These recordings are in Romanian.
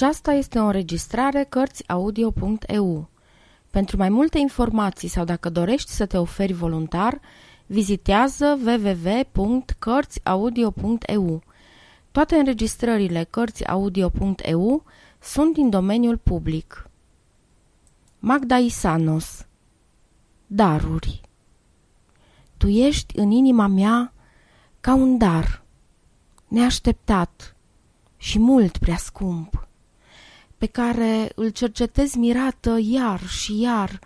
Aceasta este o înregistrare Cărțiaudio.eu. Pentru mai multe informații sau dacă dorești să te oferi voluntar, vizitează www.cărțiaudio.eu. Toate înregistrările Cărțiaudio.eu sunt din domeniul public. Magda Isanos Daruri Tu ești în inima mea ca un dar, neașteptat și mult prea scump pe care îl cercetez mirată iar și iar,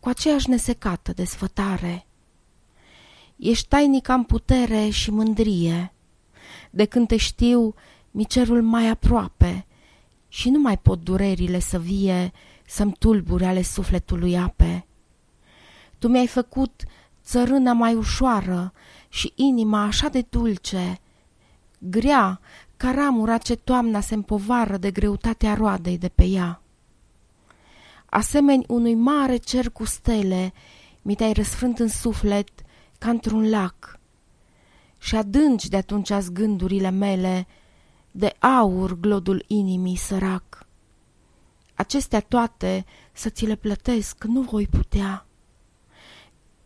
cu aceeași nesecată desfătare. Ești tainic am putere și mândrie, de când te știu, mi cerul mai aproape și nu mai pot durerile să vie, să-mi tulburi ale sufletului ape. Tu mi-ai făcut țărâna mai ușoară și inima așa de dulce, grea ca ramura ce toamna se împovară de greutatea roadei de pe ea. Asemeni unui mare cer cu stele, mi te-ai răsfrânt în suflet ca într-un lac. Și adânci de atunci gândurile mele, de aur glodul inimii sărac. Acestea toate să ți le plătesc nu voi putea,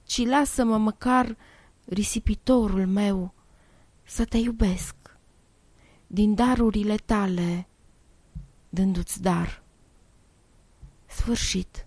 ci lasă-mă măcar risipitorul meu să te iubesc din darurile tale, dându-ți dar. Sfârșit.